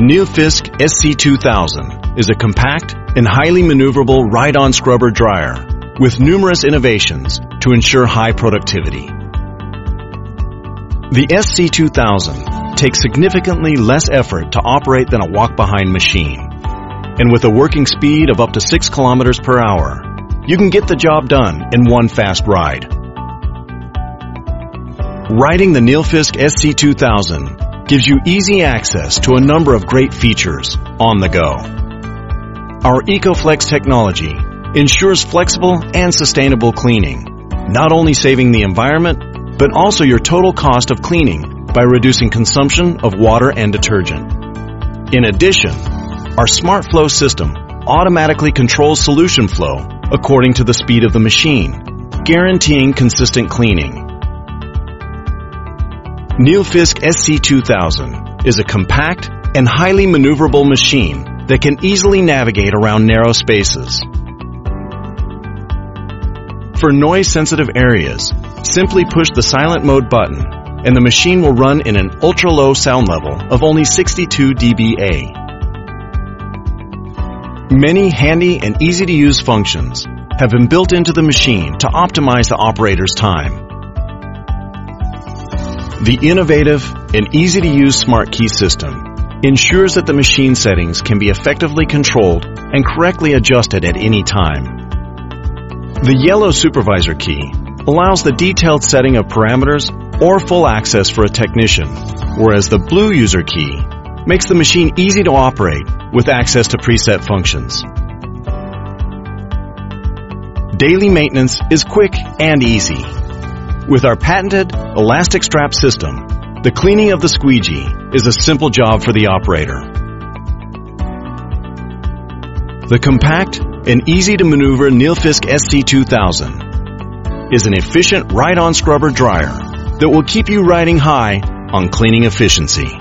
The Nilfisk SC2000 is a compact and highly maneuverable ride-on scrubber dryer with numerous innovations to ensure high productivity. The SC2000 takes significantly less effort to operate than a walk-behind machine. And with a working speed of up to 6 kilometers per hour, you can get the job done in one fast ride. Riding the Nilfisk SC2000 gives you easy access to a number of great features on the go. Our EcoFlex technology ensures flexible and sustainable cleaning, not only saving the environment, but also your total cost of cleaning by reducing consumption of water and detergent. In addition, our SmartFlow system automatically controls solution flow according to the speed of the machine, guaranteeing consistent cleaning. Nilfisk SC2000 is a compact and highly maneuverable machine that can easily navigate around narrow spaces. For noise-sensitive areas, simply push the silent mode button and the machine will run in an ultra-low sound level of only 62 dBA. Many handy and easy-to-use functions have been built into the machine to optimize the operator's time. The innovative and easy-to-use Smart Key system ensures that the machine settings can be effectively controlled and correctly adjusted at any time. The yellow supervisor key allows the detailed setting of parameters or full access for a technician, whereas the blue user key makes the machine easy to operate with access to preset functions. Daily maintenance is quick and easy. With our patented elastic strap system, the cleaning of the squeegee is a simple job for the operator. The compact and easy to maneuver Nilfisk SC2000 is an efficient ride-on scrubber dryer that will keep you riding high on cleaning efficiency.